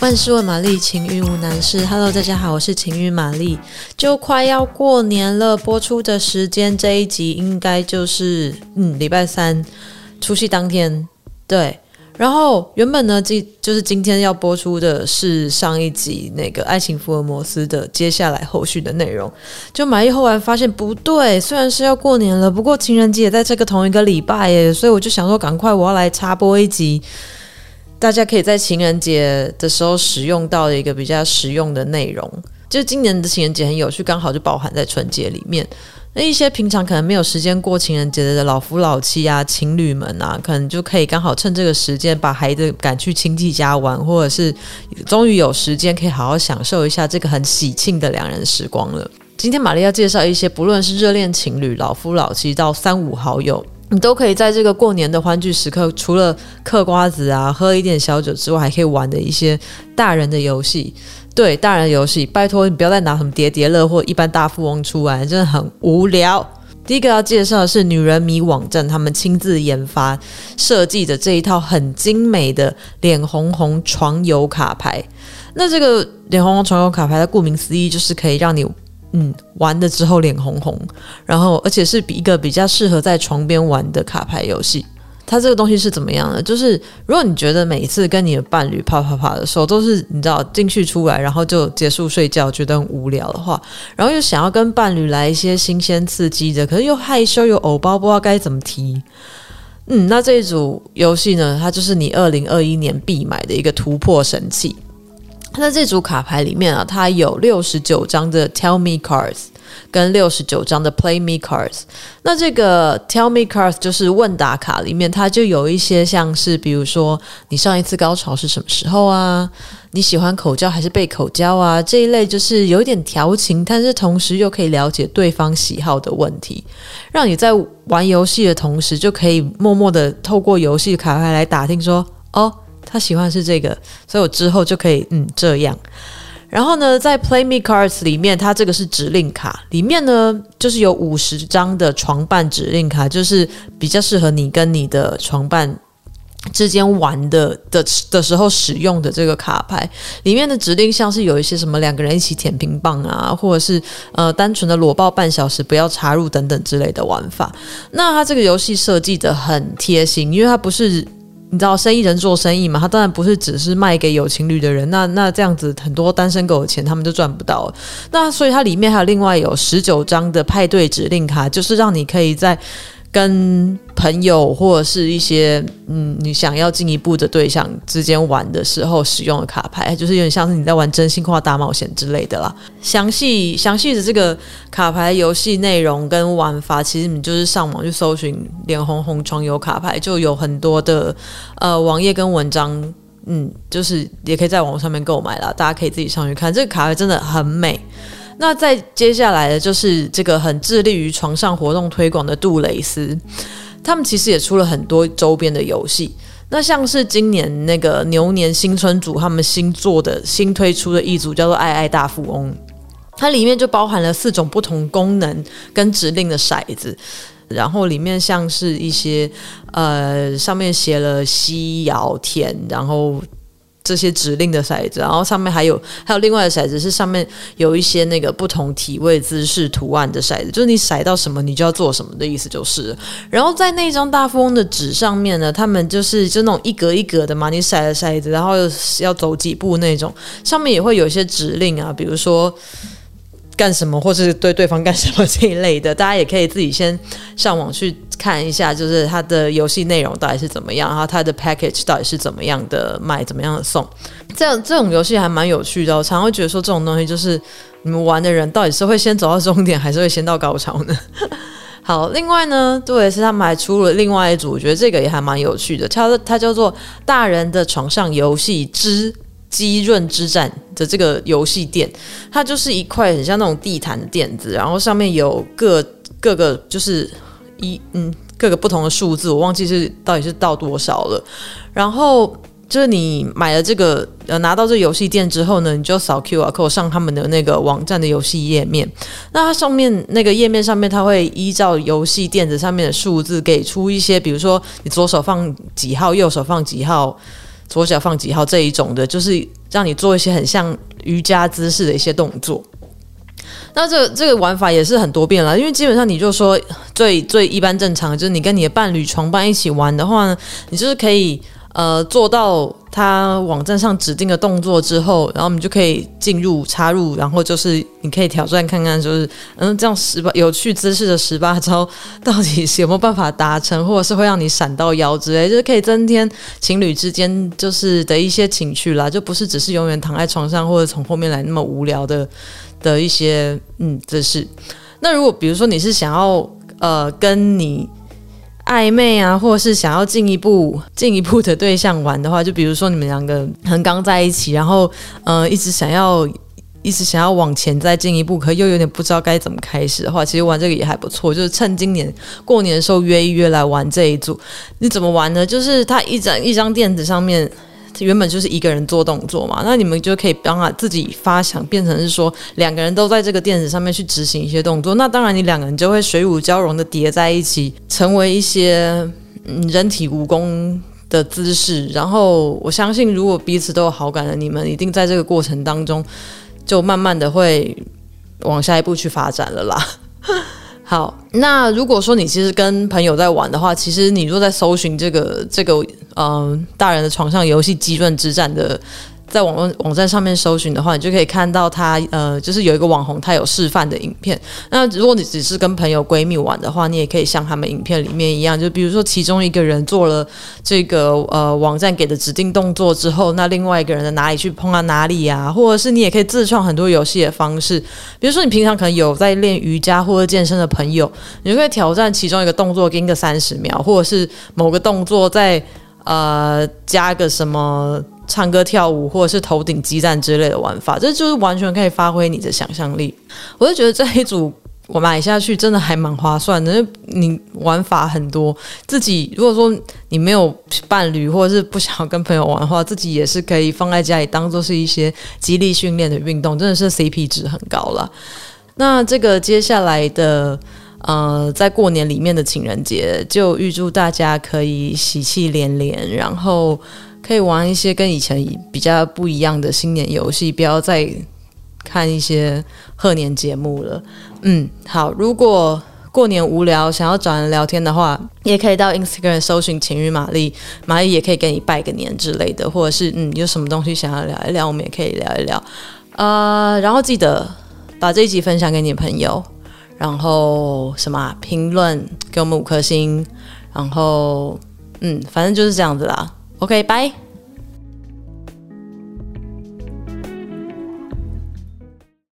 万事问玛丽，情欲无难事。Hello，大家好，我是情欲玛丽。就快要过年了，播出的时间这一集应该就是嗯礼拜三除夕当天。对，然后原本呢，这就是今天要播出的是上一集那个《爱情福尔摩斯》的接下来后续的内容。就玛丽后来发现不对，虽然是要过年了，不过情人节也在这个同一个礼拜耶，所以我就想说，赶快我要来插播一集。大家可以在情人节的时候使用到的一个比较实用的内容，就是今年的情人节很有趣，刚好就包含在春节里面。那一些平常可能没有时间过情人节的老夫老妻啊、情侣们啊，可能就可以刚好趁这个时间把孩子赶去亲戚家玩，或者是终于有时间可以好好享受一下这个很喜庆的两人时光了。今天玛丽要介绍一些，不论是热恋情侣、老夫老妻到三五好友。你都可以在这个过年的欢聚时刻，除了嗑瓜子啊、喝一点小酒之外，还可以玩的一些大人的游戏。对，大人的游戏，拜托你不要再拿什么叠叠乐或一般大富翁出来，真的很无聊。第一个要介绍的是女人迷网站，他们亲自研发设计的这一套很精美的脸红红床游卡牌。那这个脸红红床游卡牌，它顾名思义就是可以让你。嗯，玩了之后脸红红，然后而且是比一个比较适合在床边玩的卡牌游戏。它这个东西是怎么样的？就是如果你觉得每一次跟你的伴侣啪啪啪的时候都是你知道进去出来，然后就结束睡觉，觉得很无聊的话，然后又想要跟伴侣来一些新鲜刺激的，可是又害羞又偶包，不知道该怎么提。嗯，那这一组游戏呢，它就是你二零二一年必买的一个突破神器。那这组卡牌里面啊，它有六十九张的 Tell Me Cards，跟六十九张的 Play Me Cards。那这个 Tell Me Cards 就是问答卡里面，它就有一些像是，比如说你上一次高潮是什么时候啊？你喜欢口交还是被口交啊？这一类就是有一点调情，但是同时又可以了解对方喜好的问题，让你在玩游戏的同时，就可以默默的透过游戏卡牌来打听说，哦。他喜欢是这个，所以我之后就可以嗯这样。然后呢，在 Play Me Cards 里面，它这个是指令卡，里面呢就是有五十张的床伴指令卡，就是比较适合你跟你的床伴之间玩的的的时候使用的这个卡牌。里面的指令像是有一些什么两个人一起舔屏棒啊，或者是呃单纯的裸抱半小时不要插入等等之类的玩法。那它这个游戏设计得很贴心，因为它不是。你知道生意人做生意嘛？他当然不是只是卖给有情侣的人，那那这样子很多单身狗的钱他们就赚不到。那所以它里面还有另外有十九张的派对指令卡，就是让你可以在。跟朋友或者是一些嗯，你想要进一步的对象之间玩的时候使用的卡牌，就是有点像是你在玩真心话大冒险之类的啦。详细详细的这个卡牌游戏内容跟玩法，其实你就是上网去搜寻“脸红红床游卡牌”，就有很多的呃网页跟文章，嗯，就是也可以在网上面购买啦。大家可以自己上去看，这个卡牌真的很美。那再接下来的就是这个很致力于床上活动推广的杜蕾斯，他们其实也出了很多周边的游戏。那像是今年那个牛年新春组，他们新做的新推出的一组叫做“爱爱大富翁”，它里面就包含了四种不同功能跟指令的骰子，然后里面像是一些呃上面写了吸、摇、舔，然后。这些指令的骰子，然后上面还有还有另外的骰子，是上面有一些那个不同体位姿势图案的骰子，就是你骰到什么，你就要做什么的意思，就是。然后在那张大富翁的纸上面呢，他们就是就那种一格一格的嘛，你骰了骰子，然后要走几步那种，上面也会有一些指令啊，比如说。干什么，或是对对方干什么这一类的，大家也可以自己先上网去看一下，就是它的游戏内容到底是怎么样，然后它的 package 到底是怎么样的卖，怎么样的送。这样这种游戏还蛮有趣的，我常会觉得说这种东西就是你们玩的人到底是会先走到终点，还是会先到高潮呢？好，另外呢，杜蕾斯他们还出了另外一组，我觉得这个也还蛮有趣的，它它叫做大人的床上游戏之。鸡润之战的这个游戏垫，它就是一块很像那种地毯的垫子，然后上面有各各个就是一嗯各个不同的数字，我忘记是到底是到多少了。然后就是你买了这个呃拿到这游戏垫之后呢，你就扫 QR code 上他们的那个网站的游戏页面。那它上面那个页面上面，它会依照游戏垫子上面的数字给出一些，比如说你左手放几号，右手放几号。左脚放几号这一种的，就是让你做一些很像瑜伽姿势的一些动作。那这、这个玩法也是很多变了，因为基本上你就说最最一般正常，就是你跟你的伴侣床伴一起玩的话呢，你就是可以。呃，做到他网站上指定的动作之后，然后我们就可以进入插入，然后就是你可以挑战看看，就是嗯，这样十八有趣姿势的十八招到底是有没有办法达成，或者是会让你闪到腰之类，就是可以增添情侣之间就是的一些情趣啦，就不是只是永远躺在床上或者从后面来那么无聊的的一些嗯姿势。那如果比如说你是想要呃跟你。暧昧啊，或者是想要进一步进一步的对象玩的话，就比如说你们两个很刚在一起，然后嗯、一直想要一直想要往前再进一步，可又有点不知道该怎么开始的话，其实玩这个也还不错。就是趁今年过年的时候约一约来玩这一组。你怎么玩呢？就是他一张一张垫子上面。原本就是一个人做动作嘛，那你们就可以帮他自己发想，变成是说两个人都在这个垫子上面去执行一些动作。那当然，你两个人就会水乳交融的叠在一起，成为一些嗯人体蜈蚣的姿势。然后我相信，如果彼此都有好感的，你们一定在这个过程当中就慢慢的会往下一步去发展了啦。好，那如果说你其实跟朋友在玩的话，其实你若在搜寻这个这个嗯、大人的床上游戏激论之战的。在网络网站上面搜寻的话，你就可以看到他呃，就是有一个网红，他有示范的影片。那如果你只是跟朋友闺蜜玩的话，你也可以像他们影片里面一样，就比如说其中一个人做了这个呃网站给的指定动作之后，那另外一个人的哪里去碰到哪里呀、或者是你也可以自创很多游戏的方式，比如说你平常可能有在练瑜伽或者健身的朋友，你就可以挑战其中一个动作跟个三十秒，或者是某个动作再呃加个什么。唱歌跳舞，或者是头顶激战之类的玩法，这就是完全可以发挥你的想象力。我就觉得这一组我买下去真的还蛮划算的，你玩法很多。自己如果说你没有伴侣，或者是不想跟朋友玩的话，自己也是可以放在家里当做是一些激励训练的运动，真的是 CP 值很高了。那这个接下来的呃，在过年里面的情人节，就预祝大家可以喜气连连，然后。可以玩一些跟以前比较不一样的新年游戏，不要再看一些贺年节目了。嗯，好，如果过年无聊想要找人聊天的话，也可以到 Instagram 搜寻情欲玛丽，玛丽也可以跟你拜个年之类的，或者是嗯，有什么东西想要聊一聊，我们也可以聊一聊。呃，然后记得把这一集分享给你的朋友，然后什么，评论给我们五颗星，然后嗯，反正就是这样子啦。OK，拜。